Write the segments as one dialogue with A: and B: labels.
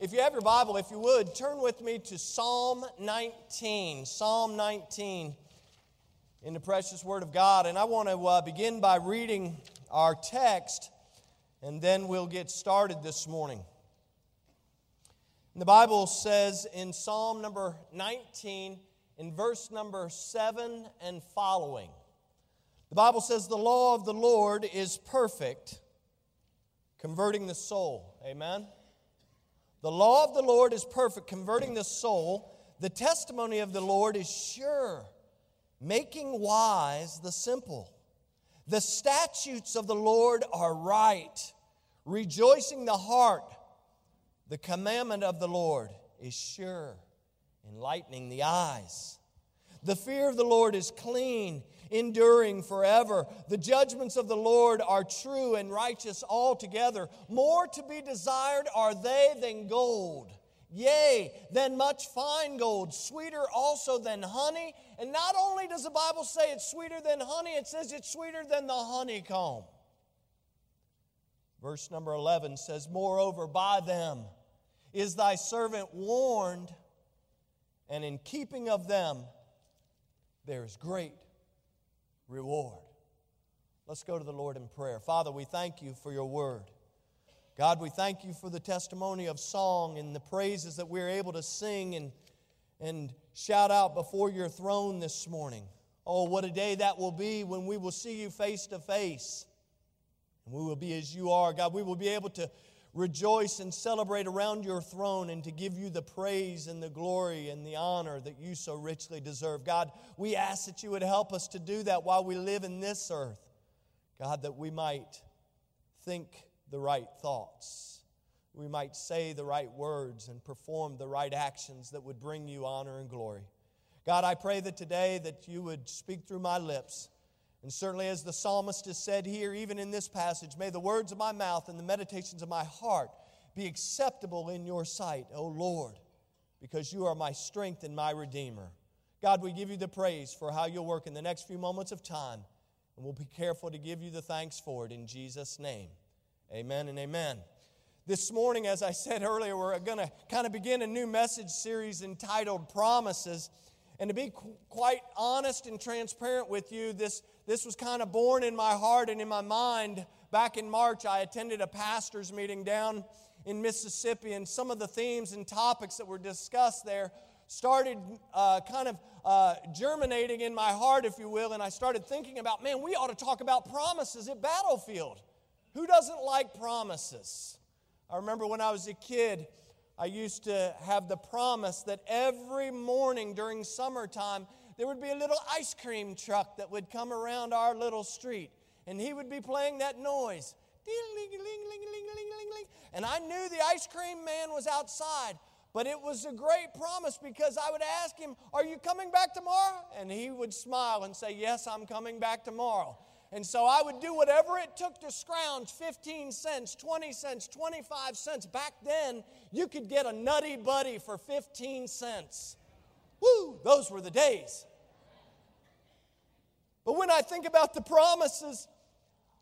A: if you have your Bible, if you would, turn with me to Psalm 19. Psalm 19 in the precious Word of God. And I want to uh, begin by reading our text, and then we'll get started this morning. And the Bible says in Psalm number 19, in verse number 7 and following, the Bible says, The law of the Lord is perfect, converting the soul. Amen. The law of the Lord is perfect, converting the soul. The testimony of the Lord is sure, making wise the simple. The statutes of the Lord are right, rejoicing the heart. The commandment of the Lord is sure, enlightening the eyes. The fear of the Lord is clean, enduring forever. The judgments of the Lord are true and righteous altogether. More to be desired are they than gold, yea, than much fine gold, sweeter also than honey. And not only does the Bible say it's sweeter than honey, it says it's sweeter than the honeycomb. Verse number 11 says, Moreover, by them is thy servant warned, and in keeping of them there is great reward. Let's go to the Lord in prayer. Father, we thank you for your word. God, we thank you for the testimony of song and the praises that we're able to sing and, and shout out before your throne this morning. Oh, what a day that will be when we will see you face to face. And we will be as you are. God, we will be able to rejoice and celebrate around your throne and to give you the praise and the glory and the honor that you so richly deserve. God, we ask that you would help us to do that while we live in this earth. God, that we might think the right thoughts, we might say the right words and perform the right actions that would bring you honor and glory. God, I pray that today that you would speak through my lips and certainly, as the psalmist has said here, even in this passage, may the words of my mouth and the meditations of my heart be acceptable in your sight, O Lord, because you are my strength and my redeemer. God, we give you the praise for how you'll work in the next few moments of time, and we'll be careful to give you the thanks for it in Jesus' name. Amen and amen. This morning, as I said earlier, we're going to kind of begin a new message series entitled Promises. And to be qu- quite honest and transparent with you, this, this was kind of born in my heart and in my mind. Back in March, I attended a pastor's meeting down in Mississippi, and some of the themes and topics that were discussed there started uh, kind of uh, germinating in my heart, if you will, and I started thinking about, man, we ought to talk about promises at Battlefield. Who doesn't like promises? I remember when I was a kid, I used to have the promise that every morning during summertime, there would be a little ice cream truck that would come around our little street, and he would be playing that noise. And I knew the ice cream man was outside, but it was a great promise because I would ask him, Are you coming back tomorrow? And he would smile and say, Yes, I'm coming back tomorrow. And so I would do whatever it took to scrounge 15 cents, 20 cents, 25 cents. Back then, you could get a nutty buddy for 15 cents. Woo, those were the days. But when I think about the promises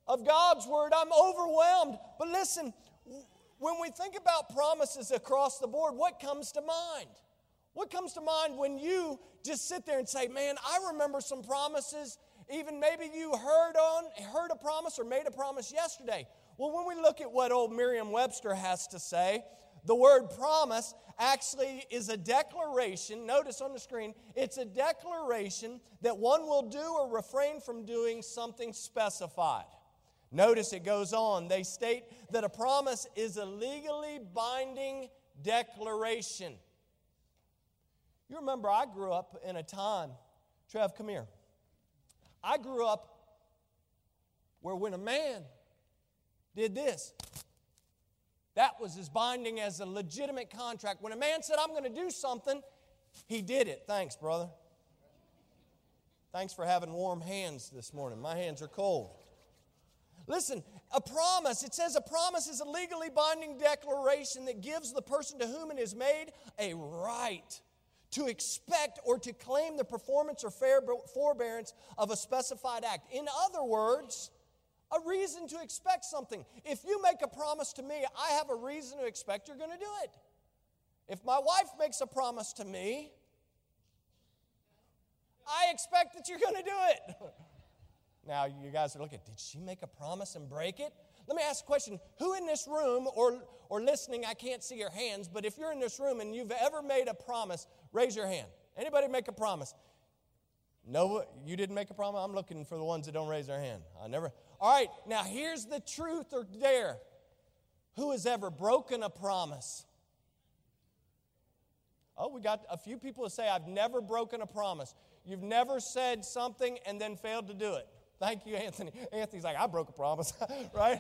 A: of God's word, I'm overwhelmed. But listen, when we think about promises across the board, what comes to mind? What comes to mind when you just sit there and say, Man, I remember some promises even maybe you heard on heard a promise or made a promise yesterday. Well, when we look at what old Merriam-Webster has to say, the word promise actually is a declaration. Notice on the screen, it's a declaration that one will do or refrain from doing something specified. Notice it goes on. They state that a promise is a legally binding declaration. You remember, I grew up in a time, Trev, come here. I grew up where when a man did this, that was as binding as a legitimate contract. When a man said, I'm going to do something, he did it. Thanks, brother. Thanks for having warm hands this morning. My hands are cold. Listen, a promise, it says a promise is a legally binding declaration that gives the person to whom it is made a right to expect or to claim the performance or forbearance of a specified act. In other words, a reason to expect something. If you make a promise to me, I have a reason to expect you're going to do it. If my wife makes a promise to me, I expect that you're going to do it. Now, you guys are looking, did she make a promise and break it? Let me ask a question. Who in this room or, or listening, I can't see your hands, but if you're in this room and you've ever made a promise, raise your hand. Anybody make a promise? No, you didn't make a promise? I'm looking for the ones that don't raise their hand. I never. All right, now here's the truth or dare. Who has ever broken a promise? Oh, we got a few people who say, I've never broken a promise. You've never said something and then failed to do it. Thank you, Anthony. Anthony's like, I broke a promise, right?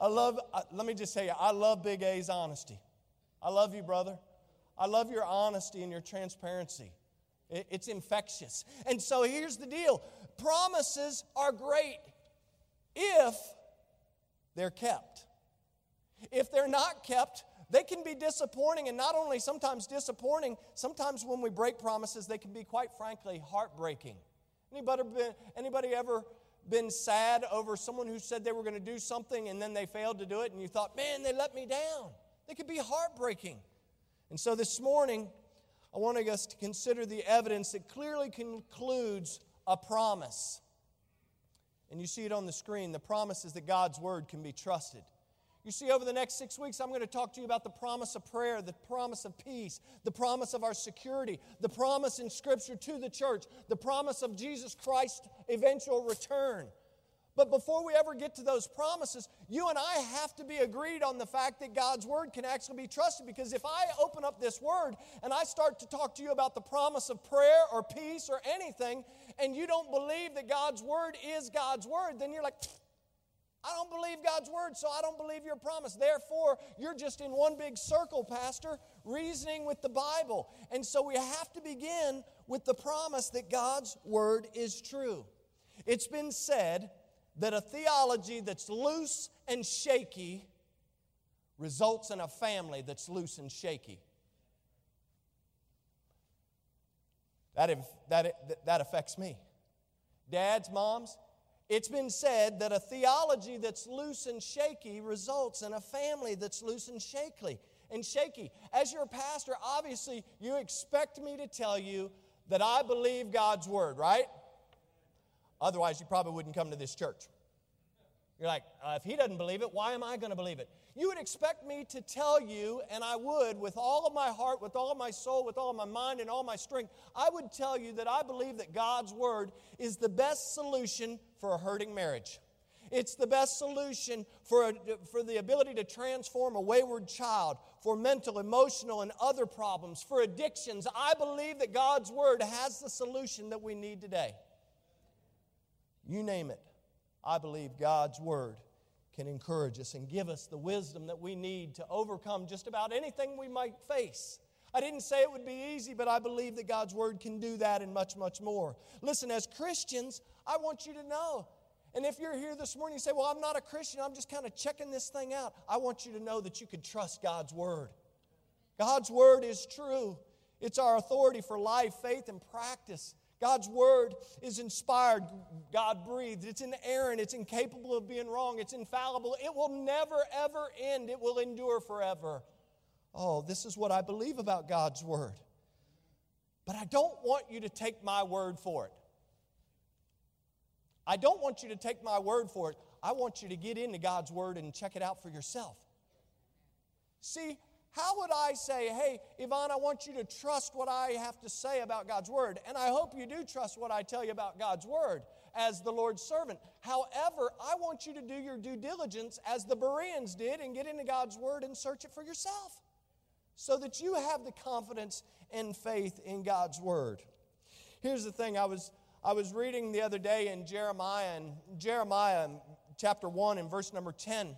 A: I love, uh, let me just tell you, I love Big A's honesty. I love you, brother. I love your honesty and your transparency. It's infectious. And so here's the deal promises are great if they're kept. If they're not kept, they can be disappointing, and not only sometimes disappointing, sometimes when we break promises, they can be quite frankly heartbreaking. Anybody, been, anybody ever been sad over someone who said they were going to do something and then they failed to do it, and you thought, man, they let me down? They could be heartbreaking. And so this morning, I want us to consider the evidence that clearly concludes a promise. And you see it on the screen. The promise is that God's word can be trusted. You see, over the next six weeks, I'm going to talk to you about the promise of prayer, the promise of peace, the promise of our security, the promise in Scripture to the church, the promise of Jesus Christ's eventual return. But before we ever get to those promises, you and I have to be agreed on the fact that God's Word can actually be trusted. Because if I open up this Word and I start to talk to you about the promise of prayer or peace or anything, and you don't believe that God's Word is God's Word, then you're like, I don't believe God's word, so I don't believe your promise. Therefore, you're just in one big circle, Pastor, reasoning with the Bible. And so we have to begin with the promise that God's word is true. It's been said that a theology that's loose and shaky results in a family that's loose and shaky. That, that, that affects me. Dads, moms, it's been said that a theology that's loose and shaky results in a family that's loose and shaky. And shaky. As your pastor, obviously, you expect me to tell you that I believe God's word, right? Otherwise, you probably wouldn't come to this church. You're like, uh, if he doesn't believe it, why am I going to believe it? You would expect me to tell you, and I would, with all of my heart, with all of my soul, with all of my mind, and all my strength, I would tell you that I believe that God's Word is the best solution for a hurting marriage. It's the best solution for, a, for the ability to transform a wayward child, for mental, emotional, and other problems, for addictions. I believe that God's Word has the solution that we need today. You name it. I believe God's Word can encourage us and give us the wisdom that we need to overcome just about anything we might face. I didn't say it would be easy, but I believe that God's Word can do that and much, much more. Listen, as Christians, I want you to know. And if you're here this morning, you say, Well, I'm not a Christian, I'm just kind of checking this thing out. I want you to know that you can trust God's Word. God's Word is true, it's our authority for life, faith, and practice. God's word is inspired, God breathed. It's inerrant, it's incapable of being wrong, it's infallible. It will never, ever end, it will endure forever. Oh, this is what I believe about God's word. But I don't want you to take my word for it. I don't want you to take my word for it. I want you to get into God's word and check it out for yourself. See, how would I say, hey, Yvonne, I want you to trust what I have to say about God's Word? And I hope you do trust what I tell you about God's Word as the Lord's servant. However, I want you to do your due diligence as the Bereans did and get into God's Word and search it for yourself so that you have the confidence and faith in God's Word. Here's the thing I was, I was reading the other day in Jeremiah, and Jeremiah chapter 1 and verse number 10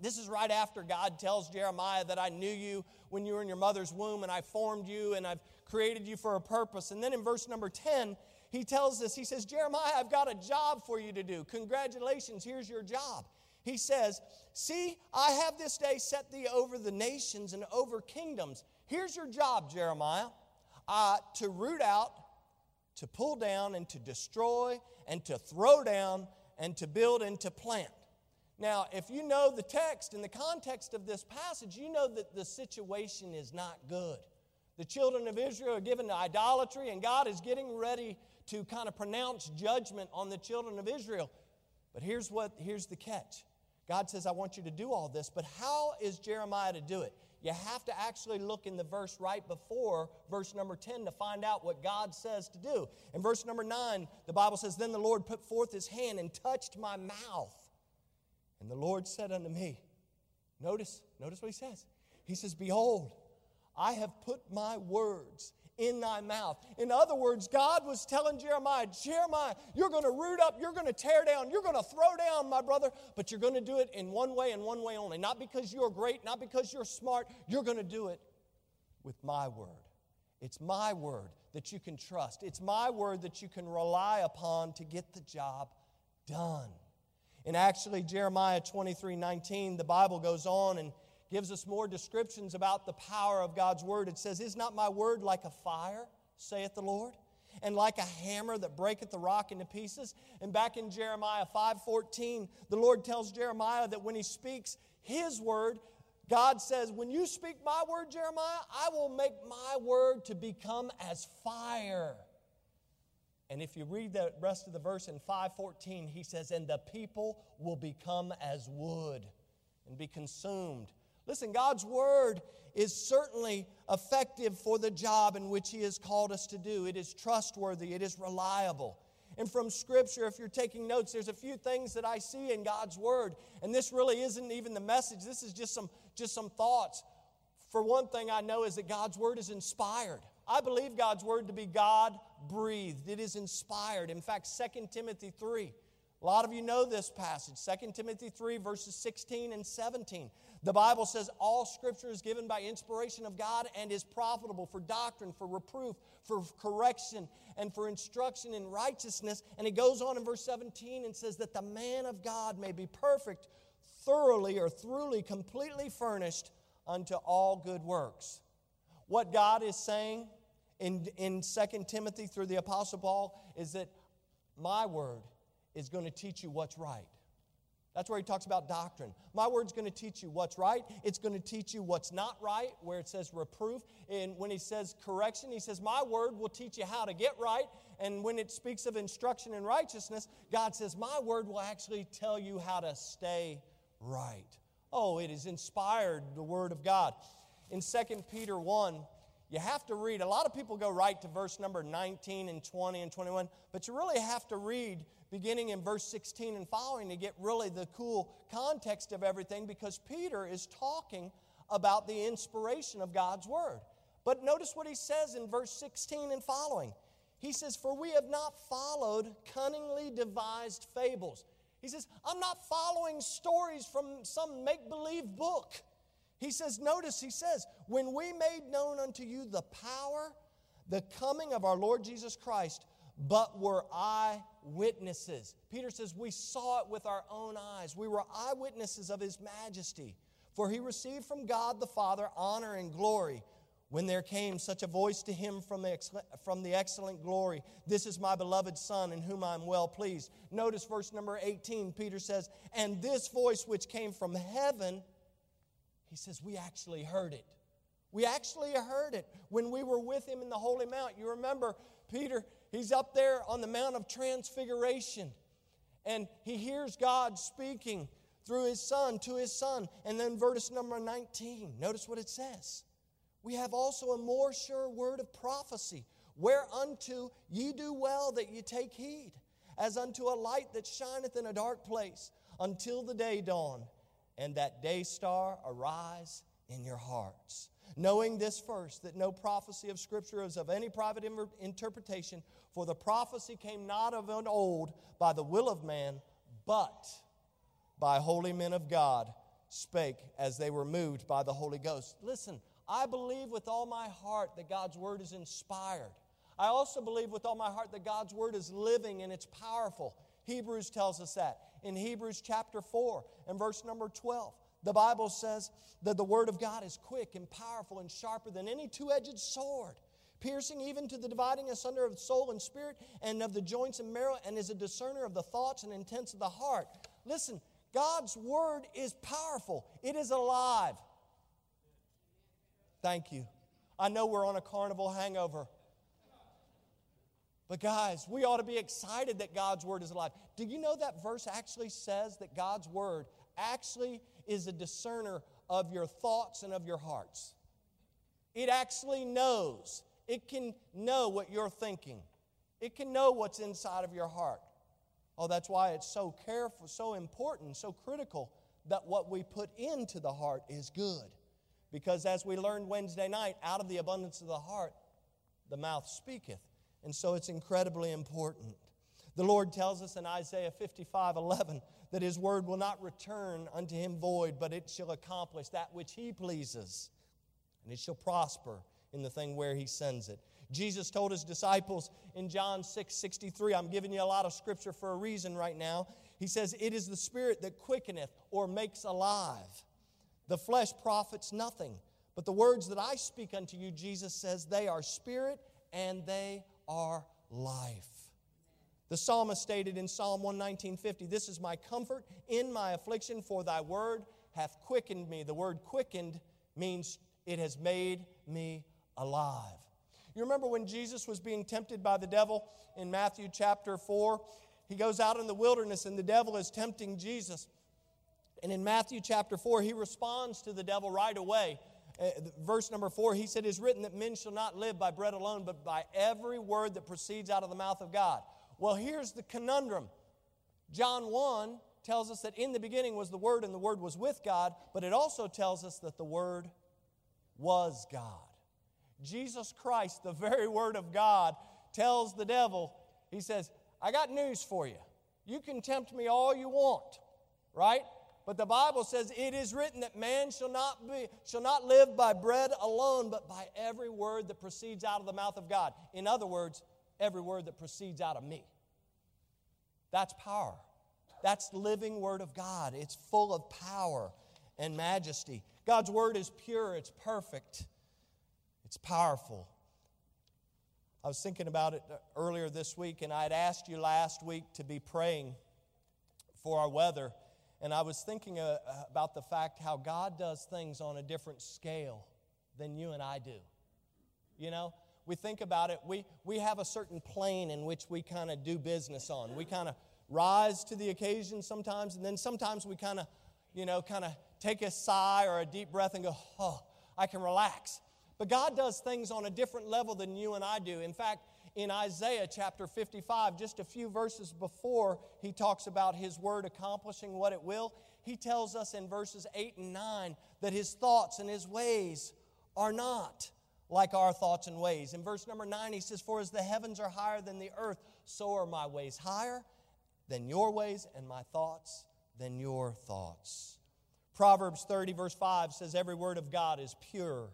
A: this is right after God tells Jeremiah that I knew you when you were in your mother's womb and I formed you and I've created you for a purpose. And then in verse number 10, he tells us, he says, Jeremiah, I've got a job for you to do. Congratulations, here's your job. He says, See, I have this day set thee over the nations and over kingdoms. Here's your job, Jeremiah uh, to root out, to pull down, and to destroy, and to throw down, and to build and to plant. Now, if you know the text and the context of this passage, you know that the situation is not good. The children of Israel are given to idolatry, and God is getting ready to kind of pronounce judgment on the children of Israel. But here's what here's the catch. God says, I want you to do all this, but how is Jeremiah to do it? You have to actually look in the verse right before verse number 10 to find out what God says to do. In verse number 9, the Bible says, Then the Lord put forth his hand and touched my mouth. And the Lord said unto me, Notice, notice what he says. He says, Behold, I have put my words in thy mouth. In other words, God was telling Jeremiah, Jeremiah, you're going to root up, you're going to tear down, you're going to throw down, my brother, but you're going to do it in one way and one way only. Not because you're great, not because you're smart, you're going to do it with my word. It's my word that you can trust. It's my word that you can rely upon to get the job done. And actually, Jeremiah 23 19, the Bible goes on and gives us more descriptions about the power of God's word. It says, Is not my word like a fire, saith the Lord? And like a hammer that breaketh the rock into pieces. And back in Jeremiah 5:14, the Lord tells Jeremiah that when he speaks his word, God says, When you speak my word, Jeremiah, I will make my word to become as fire and if you read the rest of the verse in 514, he says, And the people will become as wood and be consumed. Listen, God's word is certainly effective for the job in which he has called us to do. It is trustworthy, it is reliable. And from Scripture, if you're taking notes, there's a few things that I see in God's Word. And this really isn't even the message, this is just some, just some thoughts. For one thing, I know is that God's Word is inspired. I believe God's word to be God breathed. It is inspired. In fact, 2 Timothy 3. A lot of you know this passage, 2 Timothy 3, verses 16 and 17. The Bible says, All scripture is given by inspiration of God and is profitable for doctrine, for reproof, for correction, and for instruction in righteousness. And it goes on in verse 17 and says, That the man of God may be perfect, thoroughly or thoroughly, completely furnished unto all good works. What God is saying in, in 2 Timothy through the Apostle Paul is that my word is going to teach you what's right. That's where he talks about doctrine. My word's going to teach you what's right. It's going to teach you what's not right, where it says reproof. And when he says correction, he says, My word will teach you how to get right. And when it speaks of instruction in righteousness, God says, My word will actually tell you how to stay right. Oh, it is inspired, the word of God. In 2 Peter 1, you have to read. A lot of people go right to verse number 19 and 20 and 21, but you really have to read beginning in verse 16 and following to get really the cool context of everything because Peter is talking about the inspiration of God's word. But notice what he says in verse 16 and following. He says, For we have not followed cunningly devised fables. He says, I'm not following stories from some make believe book. He says, notice, he says, when we made known unto you the power, the coming of our Lord Jesus Christ, but were eyewitnesses. Peter says, we saw it with our own eyes. We were eyewitnesses of his majesty. For he received from God the Father honor and glory when there came such a voice to him from the, from the excellent glory This is my beloved Son, in whom I am well pleased. Notice verse number 18. Peter says, And this voice which came from heaven he says, We actually heard it. We actually heard it when we were with him in the Holy Mount. You remember, Peter, he's up there on the Mount of Transfiguration, and he hears God speaking through his son to his son. And then, verse number 19, notice what it says. We have also a more sure word of prophecy, whereunto ye do well that ye take heed, as unto a light that shineth in a dark place, until the day dawn and that day star arise in your hearts. Knowing this first, that no prophecy of Scripture is of any private interpretation, for the prophecy came not of an old by the will of man, but by holy men of God spake as they were moved by the Holy Ghost. Listen, I believe with all my heart that God's word is inspired. I also believe with all my heart that God's word is living and it's powerful. Hebrews tells us that in Hebrews chapter 4 and verse number 12. The Bible says that the Word of God is quick and powerful and sharper than any two edged sword, piercing even to the dividing asunder of soul and spirit and of the joints and marrow, and is a discerner of the thoughts and intents of the heart. Listen, God's word is powerful, it is alive. Thank you. I know we're on a carnival hangover. But guys, we ought to be excited that God's word is alive. Do you know that verse actually says that God's word actually is a discerner of your thoughts and of your hearts? It actually knows. It can know what you're thinking. It can know what's inside of your heart. Oh, that's why it's so careful, so important, so critical that what we put into the heart is good. Because as we learned Wednesday night, out of the abundance of the heart, the mouth speaketh. And so it's incredibly important. The Lord tells us in Isaiah 55 11 that His word will not return unto Him void, but it shall accomplish that which He pleases, and it shall prosper in the thing where He sends it. Jesus told His disciples in John 6 63, I'm giving you a lot of scripture for a reason right now. He says, It is the Spirit that quickeneth or makes alive. The flesh profits nothing. But the words that I speak unto you, Jesus says, they are spirit and they are life. The psalmist stated in Psalm 119:50, This is my comfort in my affliction, for thy word hath quickened me. The word quickened means it has made me alive. You remember when Jesus was being tempted by the devil in Matthew chapter 4? He goes out in the wilderness and the devil is tempting Jesus. And in Matthew chapter 4, he responds to the devil right away. Uh, verse number 4, he said, It is written that men shall not live by bread alone, but by every word that proceeds out of the mouth of God. Well, here's the conundrum John 1 tells us that in the beginning was the Word, and the Word was with God, but it also tells us that the Word was God. Jesus Christ, the very Word of God, tells the devil, He says, I got news for you. You can tempt me all you want, right? But the Bible says it is written that man shall not, be, shall not live by bread alone, but by every word that proceeds out of the mouth of God. In other words, every word that proceeds out of me. That's power. That's living word of God. It's full of power and majesty. God's word is pure, it's perfect, it's powerful. I was thinking about it earlier this week, and I had asked you last week to be praying for our weather. And I was thinking uh, about the fact how God does things on a different scale than you and I do. You know, we think about it, we, we have a certain plane in which we kind of do business on. We kind of rise to the occasion sometimes, and then sometimes we kind of, you know, kind of take a sigh or a deep breath and go, oh, I can relax. But God does things on a different level than you and I do. In fact, in Isaiah chapter 55, just a few verses before he talks about his word accomplishing what it will, he tells us in verses 8 and 9 that his thoughts and his ways are not like our thoughts and ways. In verse number 9, he says, For as the heavens are higher than the earth, so are my ways higher than your ways, and my thoughts than your thoughts. Proverbs 30, verse 5 says, Every word of God is pure.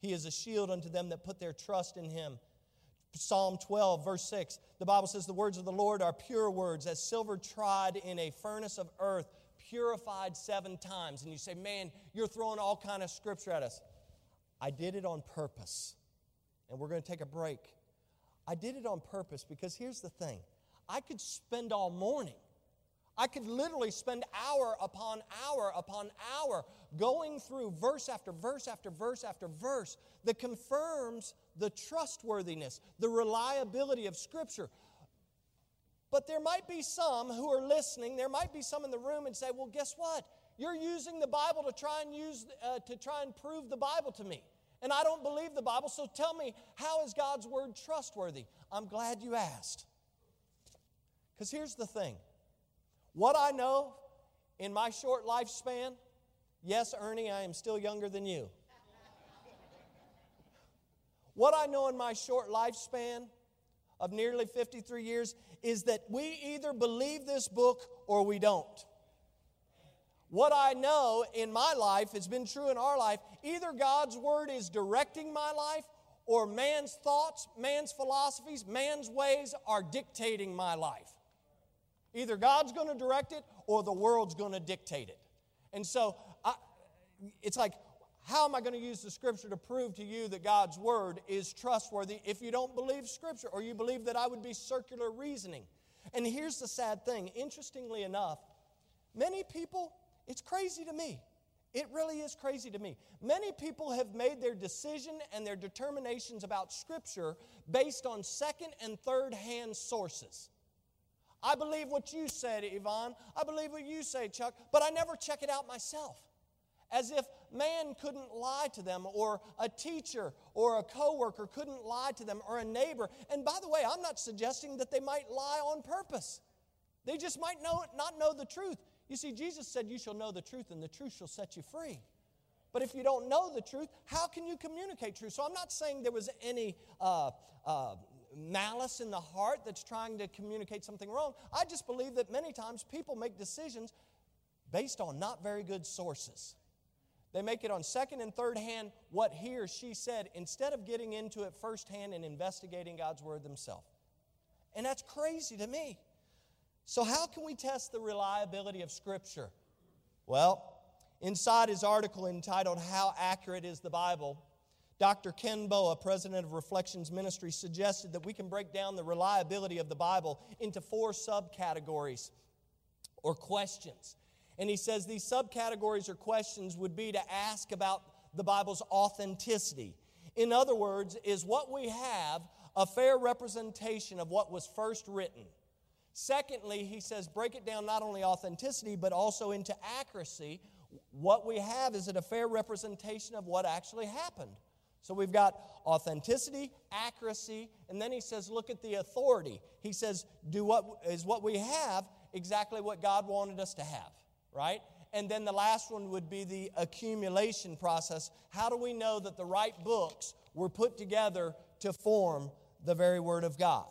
A: He is a shield unto them that put their trust in him. Psalm 12, verse 6, the Bible says, The words of the Lord are pure words, as silver tried in a furnace of earth, purified seven times. And you say, Man, you're throwing all kind of scripture at us. I did it on purpose. And we're going to take a break. I did it on purpose because here's the thing I could spend all morning I could literally spend hour upon hour upon hour going through verse after verse after verse after verse that confirms the trustworthiness, the reliability of Scripture. But there might be some who are listening, there might be some in the room and say, well, guess what? You're using the Bible to try and use uh, to try and prove the Bible to me. And I don't believe the Bible, so tell me, how is God's word trustworthy? I'm glad you asked. Because here's the thing what I know in my short lifespan, yes, Ernie, I am still younger than you. What I know in my short lifespan of nearly 53 years is that we either believe this book or we don't. What I know in my life has been true in our life. Either God's word is directing my life or man's thoughts, man's philosophies, man's ways are dictating my life. Either God's going to direct it or the world's going to dictate it. And so I, it's like, how am I going to use the scripture to prove to you that God's word is trustworthy if you don't believe scripture or you believe that I would be circular reasoning? And here's the sad thing interestingly enough, Many people, it's crazy to me. It really is crazy to me. Many people have made their decision and their determinations about Scripture based on second and third hand sources. I believe what you said, Yvonne. I believe what you say, Chuck, but I never check it out myself. As if man couldn't lie to them, or a teacher or a coworker couldn't lie to them, or a neighbor. And by the way, I'm not suggesting that they might lie on purpose. They just might know, not know the truth. You see, Jesus said, You shall know the truth, and the truth shall set you free. But if you don't know the truth, how can you communicate truth? So I'm not saying there was any uh, uh, malice in the heart that's trying to communicate something wrong. I just believe that many times people make decisions based on not very good sources. They make it on second and third hand what he or she said instead of getting into it firsthand and investigating God's word themselves. And that's crazy to me. So, how can we test the reliability of Scripture? Well, inside his article entitled How Accurate is the Bible, Dr. Ken Boa, president of Reflections Ministry, suggested that we can break down the reliability of the Bible into four subcategories or questions. And he says these subcategories or questions would be to ask about the Bible's authenticity. In other words, is what we have a fair representation of what was first written? Secondly, he says break it down not only authenticity, but also into accuracy. What we have is it a fair representation of what actually happened? So we've got authenticity, accuracy, and then he says, look at the authority. He says, do what is what we have exactly what God wanted us to have, right? And then the last one would be the accumulation process. How do we know that the right books were put together to form the very Word of God?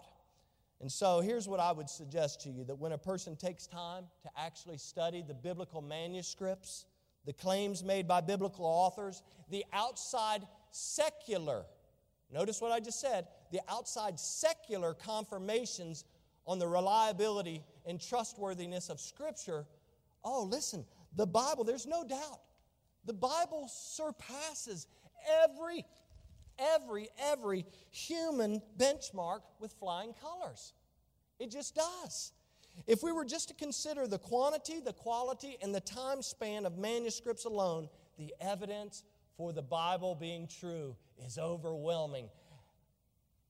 A: And so here's what I would suggest to you that when a person takes time to actually study the biblical manuscripts, the claims made by biblical authors, the outside secular, notice what I just said, the outside secular confirmations on the reliability and trustworthiness of Scripture, oh, listen, the Bible, there's no doubt, the Bible surpasses every every, every human benchmark with flying colors. It just does. If we were just to consider the quantity, the quality, and the time span of manuscripts alone, the evidence for the Bible being true is overwhelming.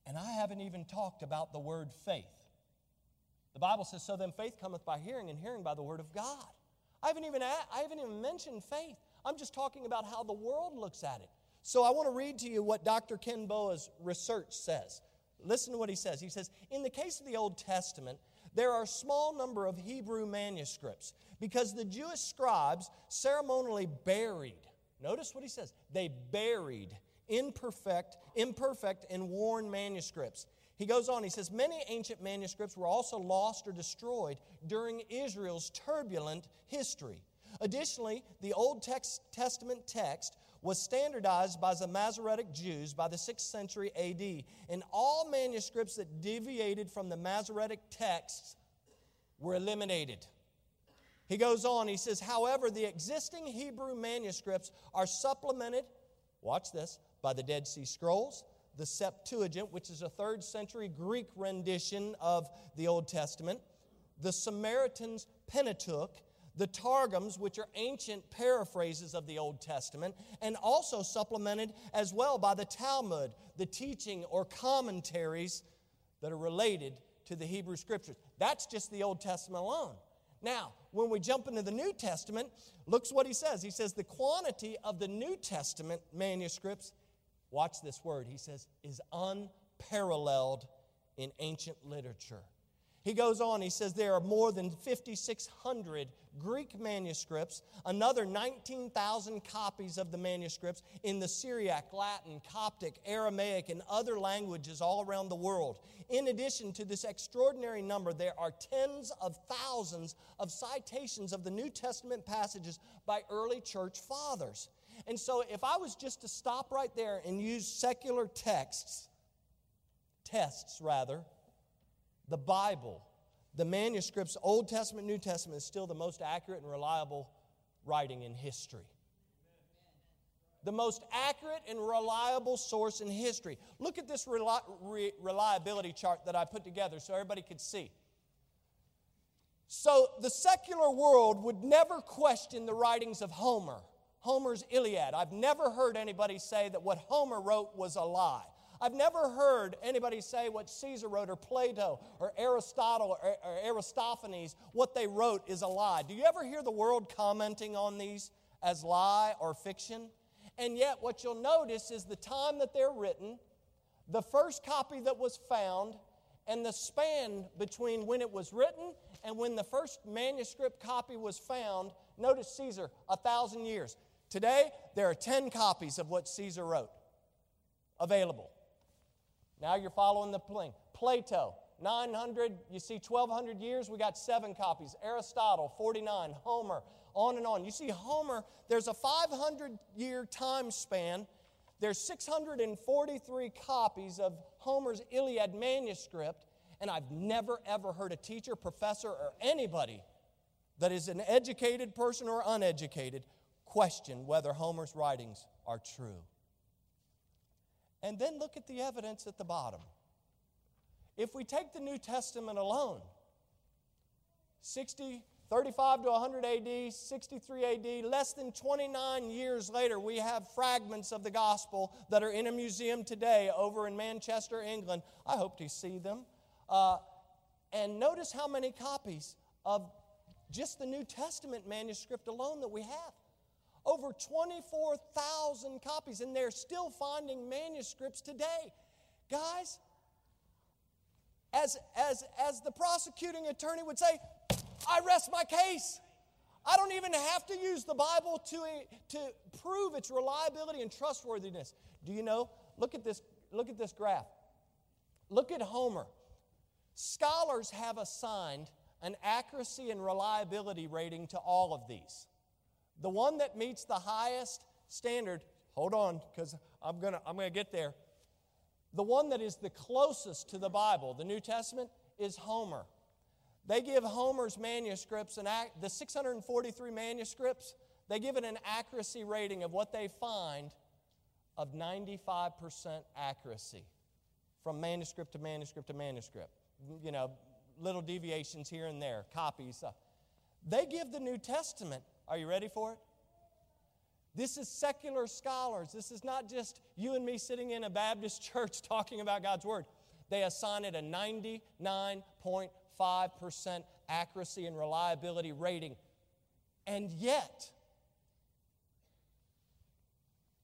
A: And I haven't even talked about the word faith. The Bible says, So then faith cometh by hearing, and hearing by the word of God. I haven't even, I haven't even mentioned faith. I'm just talking about how the world looks at it. So I want to read to you what Dr. Ken Boa's research says. Listen to what he says. He says, In the case of the Old Testament, there are a small number of Hebrew manuscripts because the Jewish scribes ceremonially buried. Notice what he says. They buried imperfect, imperfect and worn manuscripts. He goes on, he says, Many ancient manuscripts were also lost or destroyed during Israel's turbulent history. Additionally, the Old Testament text was standardized by the Masoretic Jews by the 6th century AD, and all manuscripts that deviated from the Masoretic texts were eliminated. He goes on, he says, however, the existing Hebrew manuscripts are supplemented, watch this, by the Dead Sea Scrolls, the Septuagint, which is a third century Greek rendition of the Old Testament, the Samaritan's Pentateuch, the Targums, which are ancient paraphrases of the Old Testament, and also supplemented as well by the Talmud, the teaching or commentaries that are related to the Hebrew Scriptures. That's just the Old Testament alone. Now, when we jump into the New Testament, looks what he says. He says the quantity of the New Testament manuscripts, watch this word, he says, is unparalleled in ancient literature. He goes on, he says there are more than 5,600 Greek manuscripts, another 19,000 copies of the manuscripts in the Syriac, Latin, Coptic, Aramaic, and other languages all around the world. In addition to this extraordinary number, there are tens of thousands of citations of the New Testament passages by early church fathers. And so, if I was just to stop right there and use secular texts, tests rather, the Bible, the manuscripts, Old Testament, New Testament, is still the most accurate and reliable writing in history. The most accurate and reliable source in history. Look at this reliability chart that I put together so everybody could see. So the secular world would never question the writings of Homer, Homer's Iliad. I've never heard anybody say that what Homer wrote was a lie. I've never heard anybody say what Caesar wrote or Plato or Aristotle or, or Aristophanes, what they wrote is a lie. Do you ever hear the world commenting on these as lie or fiction? And yet, what you'll notice is the time that they're written, the first copy that was found, and the span between when it was written and when the first manuscript copy was found. Notice Caesar, a thousand years. Today, there are 10 copies of what Caesar wrote available. Now you're following the plane. Plato, 900, you see 1200 years, we got seven copies. Aristotle, 49. Homer, on and on. You see, Homer, there's a 500 year time span. There's 643 copies of Homer's Iliad manuscript, and I've never ever heard a teacher, professor, or anybody that is an educated person or uneducated question whether Homer's writings are true. And then look at the evidence at the bottom. If we take the New Testament alone, 60, 35 to 100 AD, 63 AD, less than 29 years later, we have fragments of the gospel that are in a museum today over in Manchester, England. I hope to see them. Uh, and notice how many copies of just the New Testament manuscript alone that we have. Over 24,000 copies, and they're still finding manuscripts today. Guys, as, as, as the prosecuting attorney would say, I rest my case. I don't even have to use the Bible to, to prove its reliability and trustworthiness. Do you know? Look at this, look at this graph. Look at Homer. Scholars have assigned an accuracy and reliability rating to all of these. The one that meets the highest standard, hold on, because I'm going to I'm going to get there. The one that is the closest to the Bible, the New Testament, is Homer. They give Homer's manuscripts, an act, the 643 manuscripts, they give it an accuracy rating of what they find of 95% accuracy from manuscript to manuscript to manuscript. You know, little deviations here and there, copies. Uh, they give the New Testament are you ready for it? This is secular scholars. This is not just you and me sitting in a Baptist church talking about God's Word. They assign it a 99.5% accuracy and reliability rating. And yet,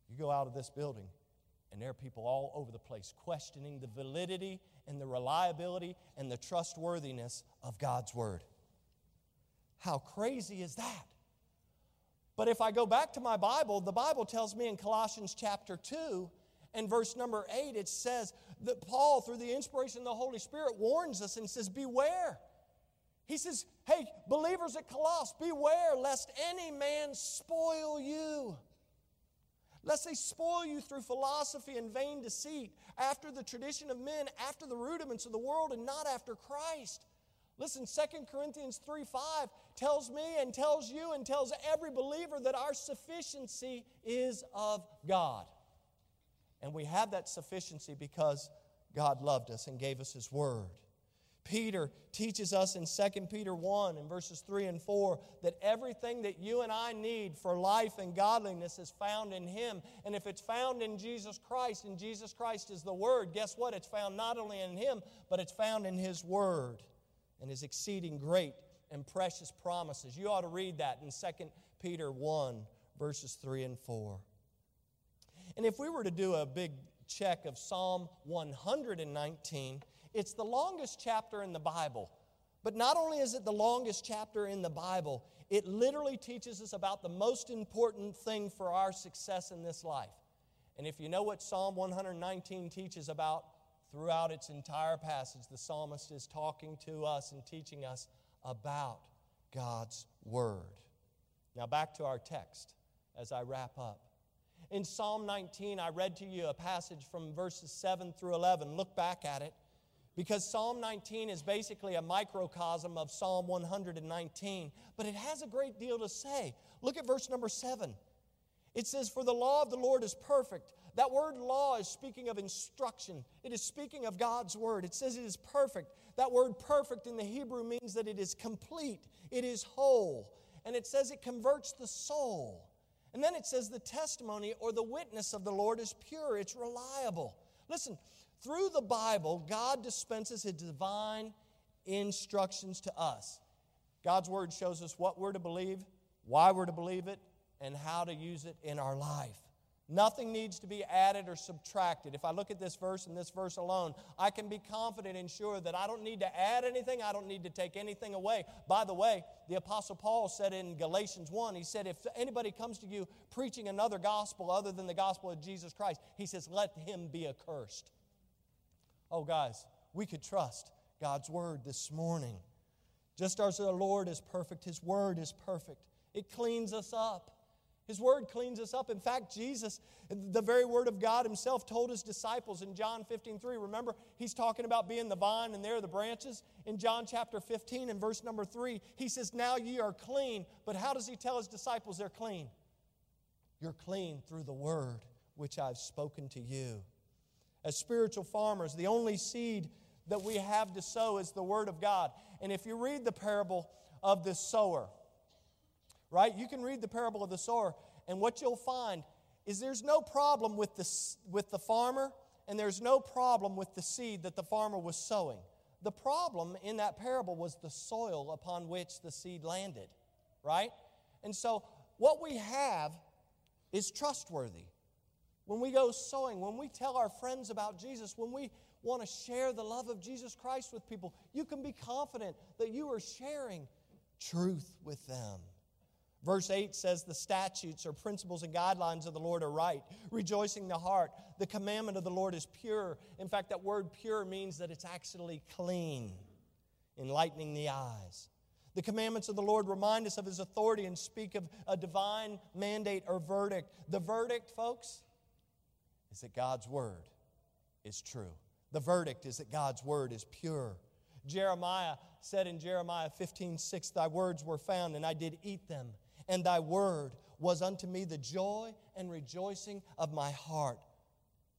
A: you go out of this building, and there are people all over the place questioning the validity and the reliability and the trustworthiness of God's Word. How crazy is that? But if I go back to my Bible, the Bible tells me in Colossians chapter 2 and verse number 8, it says that Paul, through the inspiration of the Holy Spirit, warns us and says, Beware. He says, Hey, believers at Colossus, beware lest any man spoil you. Lest they spoil you through philosophy and vain deceit, after the tradition of men, after the rudiments of the world, and not after Christ. Listen, 2 Corinthians 3 5 tells me and tells you and tells every believer that our sufficiency is of God. And we have that sufficiency because God loved us and gave us His Word. Peter teaches us in 2 Peter 1 and verses 3 and 4 that everything that you and I need for life and godliness is found in Him. And if it's found in Jesus Christ, and Jesus Christ is the Word, guess what? It's found not only in Him, but it's found in His Word and his exceeding great and precious promises. You ought to read that in 2 Peter 1, verses 3 and 4. And if we were to do a big check of Psalm 119, it's the longest chapter in the Bible. But not only is it the longest chapter in the Bible, it literally teaches us about the most important thing for our success in this life. And if you know what Psalm 119 teaches about throughout its entire passage, the psalmist is talking to us and teaching us about God's Word. Now, back to our text as I wrap up. In Psalm 19, I read to you a passage from verses 7 through 11. Look back at it because Psalm 19 is basically a microcosm of Psalm 119, but it has a great deal to say. Look at verse number 7. It says, For the law of the Lord is perfect. That word law is speaking of instruction, it is speaking of God's word. It says it is perfect. That word perfect in the Hebrew means that it is complete, it is whole. And it says it converts the soul. And then it says the testimony or the witness of the Lord is pure, it's reliable. Listen, through the Bible, God dispenses His divine instructions to us. God's Word shows us what we're to believe, why we're to believe it, and how to use it in our life. Nothing needs to be added or subtracted. If I look at this verse and this verse alone, I can be confident and sure that I don't need to add anything, I don't need to take anything away. By the way, the Apostle Paul said in Galatians 1, he said, If anybody comes to you preaching another gospel other than the gospel of Jesus Christ, he says, Let him be accursed. Oh, guys, we could trust God's word this morning. Just as the Lord is perfect, his word is perfect. It cleans us up. His word cleans us up. In fact, Jesus, the very word of God himself, told his disciples in John 15 3. Remember, he's talking about being the vine and they're the branches. In John chapter 15 and verse number 3, he says, Now ye are clean. But how does he tell his disciples they're clean? You're clean through the word which I've spoken to you. As spiritual farmers, the only seed that we have to sow is the word of God. And if you read the parable of the sower, right? You can read the parable of the sower, and what you'll find is there's no problem with the, with the farmer, and there's no problem with the seed that the farmer was sowing. The problem in that parable was the soil upon which the seed landed, right? And so what we have is trustworthy. When we go sowing, when we tell our friends about Jesus, when we want to share the love of Jesus Christ with people, you can be confident that you are sharing truth with them. Verse 8 says, The statutes or principles and guidelines of the Lord are right, rejoicing the heart. The commandment of the Lord is pure. In fact, that word pure means that it's actually clean, enlightening the eyes. The commandments of the Lord remind us of His authority and speak of a divine mandate or verdict. The verdict, folks, is that God's word is true. The verdict is that God's word is pure. Jeremiah said in Jeremiah 15, 6, Thy words were found, and I did eat them and thy word was unto me the joy and rejoicing of my heart.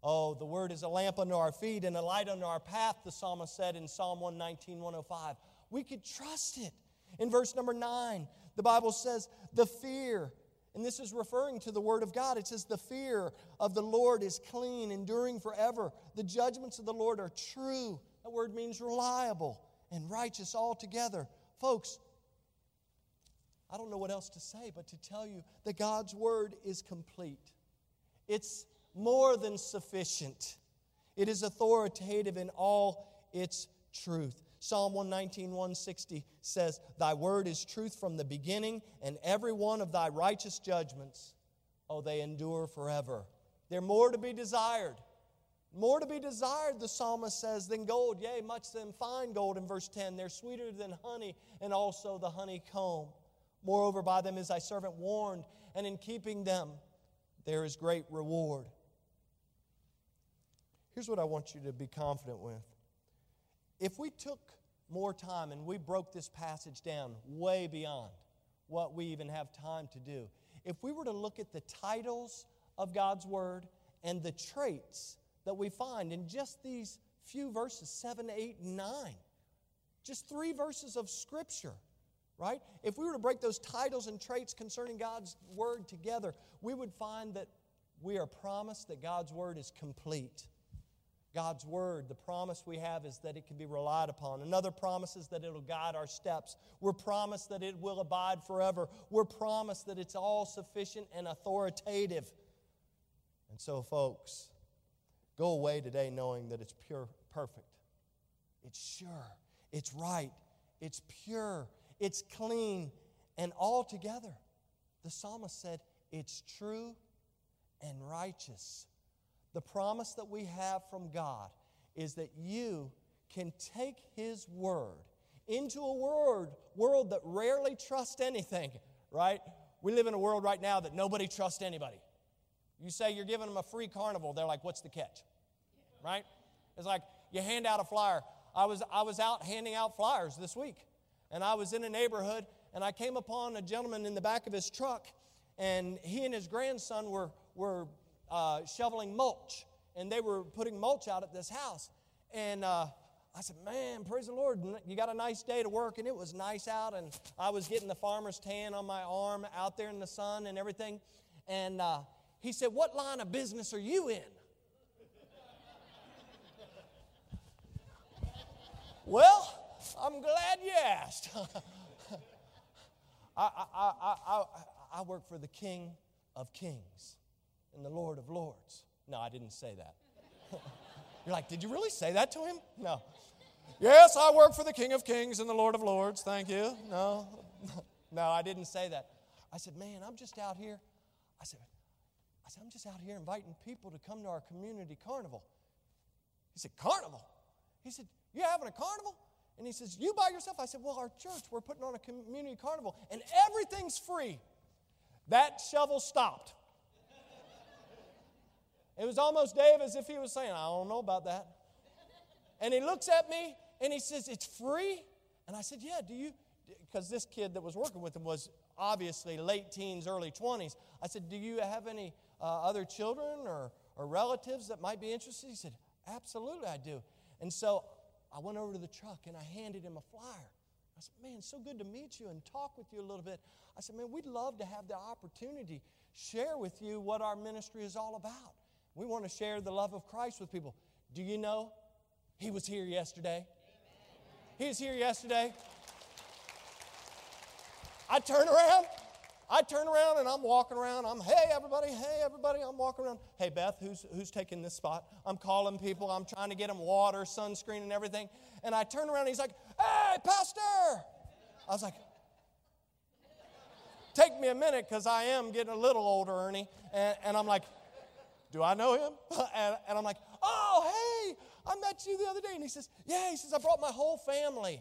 A: Oh, the word is a lamp unto our feet and a light unto our path, the psalmist said in Psalm 119, 105. We could trust it. In verse number 9, the Bible says, The fear, and this is referring to the word of God. It says, The fear of the Lord is clean, enduring forever. The judgments of the Lord are true. That word means reliable and righteous altogether. Folks, I don't know what else to say but to tell you that God's word is complete. It's more than sufficient. It is authoritative in all its truth. Psalm 119, 160 says, Thy word is truth from the beginning, and every one of thy righteous judgments, oh, they endure forever. They're more to be desired. More to be desired, the psalmist says, than gold, yea, much than fine gold in verse 10. They're sweeter than honey and also the honeycomb. Moreover, by them is thy servant warned, and in keeping them there is great reward. Here's what I want you to be confident with. If we took more time and we broke this passage down way beyond what we even have time to do, if we were to look at the titles of God's Word and the traits that we find in just these few verses 7, 8, and 9, just three verses of Scripture right? If we were to break those titles and traits concerning God's Word together, we would find that we are promised that God's Word is complete. God's Word, the promise we have is that it can be relied upon. Another promise is that it'll guide our steps. We're promised that it will abide forever. We're promised that it's all sufficient and authoritative. And so, folks, go away today knowing that it's pure, perfect. It's sure. It's right. It's pure it's clean, and altogether, the psalmist said, it's true and righteous. The promise that we have from God is that you can take His word into a world, world that rarely trusts anything, right? We live in a world right now that nobody trusts anybody. You say you're giving them a free carnival, they're like, what's the catch? Right? It's like you hand out a flyer. I was, I was out handing out flyers this week and I was in a neighborhood and I came upon a gentleman in the back of his truck and he and his grandson were, were uh, shoveling mulch, and they were putting mulch out at this house. And uh, I said, Man, praise the Lord. You got a nice day to work, and it was nice out. And I was getting the farmer's tan on my arm out there in the sun and everything. And uh, he said, What line of business are you in? well, I'm glad you asked. I, I, I, I, I work for the King of Kings and the Lord of Lords. No, I didn't say that. You're like, did you really say that to him? No. Yes, I work for the King of Kings and the Lord of Lords. Thank you. No, no, I didn't say that. I said, man, I'm just out here. I said, I said, I'm just out here inviting people to come to our community carnival. He said, Carnival? He said, You having a carnival? And he says, You by yourself? I said, Well, our church, we're putting on a community carnival and everything's free. That shovel stopped. It was almost Dave as if he was saying, I don't know about that. And he looks at me and he says, It's free? And I said, Yeah, do you? Because this kid that was working with him was obviously late teens, early 20s. I said, Do you have any uh, other children or, or relatives that might be interested? He said, Absolutely, I do. And so I went over to the truck and I handed him a flyer. I said, Man, so good to meet you and talk with you a little bit. I said, Man, we'd love to have the opportunity share with you what our ministry is all about. We want to share the love of Christ with people. Do you know he was here yesterday? He was here yesterday. I turn around, I turn around and I'm walking around. I'm, hey, everybody, hey, everybody. I'm walking around. Hey, Beth, who's, who's taking this spot? I'm calling people. I'm trying to get them water, sunscreen, and everything. And I turn around and he's like, hey, Pastor. I was like, take me a minute because I am getting a little older, Ernie. And, and I'm like, do I know him? and, and I'm like, oh, hey, I met you the other day. And he says, yeah, he says, I brought my whole family.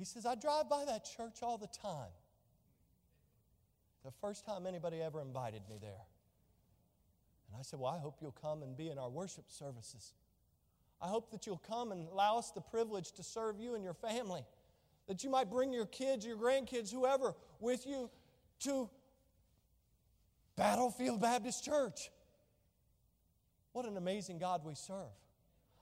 A: He says, I drive by that church all the time. The first time anybody ever invited me there. And I said, Well, I hope you'll come and be in our worship services. I hope that you'll come and allow us the privilege to serve you and your family. That you might bring your kids, your grandkids, whoever with you to Battlefield Baptist Church. What an amazing God we serve.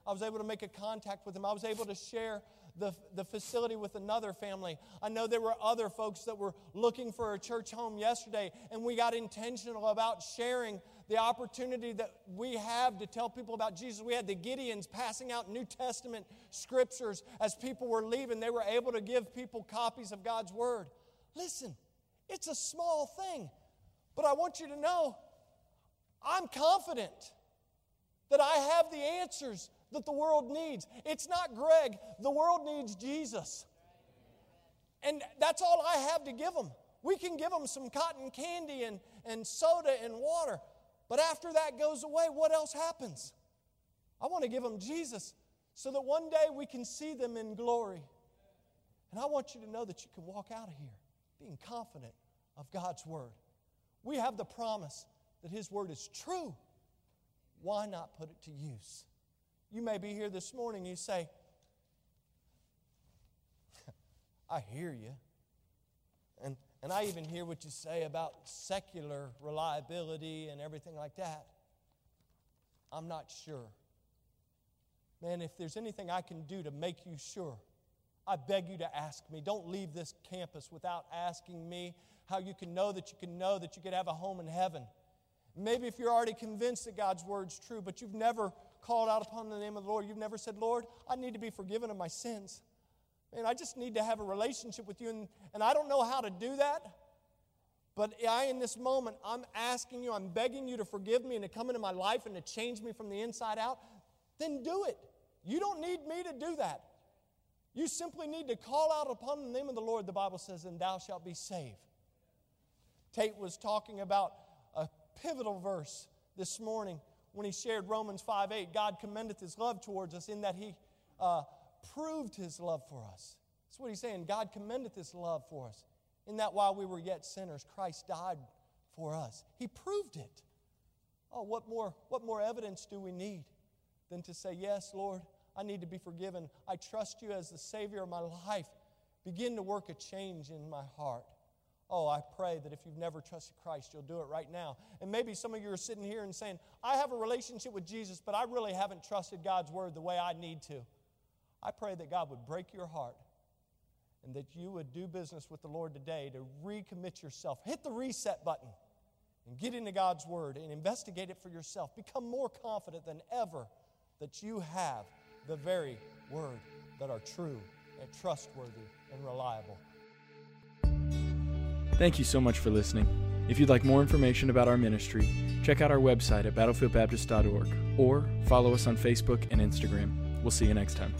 A: I was able to make a contact with him. I was able to share the, the facility with another family. I know there were other folks that were looking for a church home yesterday, and we got intentional about sharing the opportunity that we have to tell people about Jesus. We had the Gideons passing out New Testament scriptures as people were leaving. They were able to give people copies of God's Word. Listen, it's a small thing. But I want you to know I'm confident that I have the answers that the world needs. It's not Greg, the world needs Jesus. And that's all I have to give them. We can give them some cotton candy and, and soda and water. But after that goes away, what else happens? I want to give them Jesus so that one day we can see them in glory. And I want you to know that you can walk out of here being confident of God's Word. We have the promise that His Word is true. Why not put it to use? You may be here this morning, and you say, I hear you. And, and I even hear what you say about secular reliability and everything like that. I'm not sure. Man, if there's anything I can do to make you sure, I beg you to ask me. Don't leave this campus without asking me how you can know that you can know that you could have a home in heaven. Maybe if you're already convinced that God's word's true, but you've never called out upon the name of the Lord, you've never said, Lord, I need to be forgiven of my sins. Man, I just need to have a relationship with you. And, and I don't know how to do that. But I, in this moment, I'm asking you, I'm begging you to forgive me and to come into my life and to change me from the inside out. Then do it. You don't need me to do that. You simply need to call out upon the name of the Lord, the Bible says, and thou shalt be saved. Tate was talking about a pivotal verse this morning when he shared Romans 5 8. God commendeth his love towards us in that he uh, proved his love for us. That's what he's saying. God commendeth his love for us in that while we were yet sinners, Christ died for us. He proved it. Oh, what more, what more evidence do we need than to say, Yes, Lord, I need to be forgiven. I trust you as the Savior of my life begin to work a change in my heart. Oh, I pray that if you've never trusted Christ, you'll do it right now. And maybe some of you are sitting here and saying, I have a relationship with Jesus, but I really haven't trusted God's word the way I need to. I pray that God would break your heart and that you would do business with the Lord today to recommit yourself. Hit the reset button and get into God's word and investigate it for yourself. Become more confident than ever that you have the very word that are true and trustworthy and reliable.
B: Thank you so much for listening. If you'd like more information about our ministry, check out our website at battlefieldbaptist.org or follow us on Facebook and Instagram. We'll see you next time.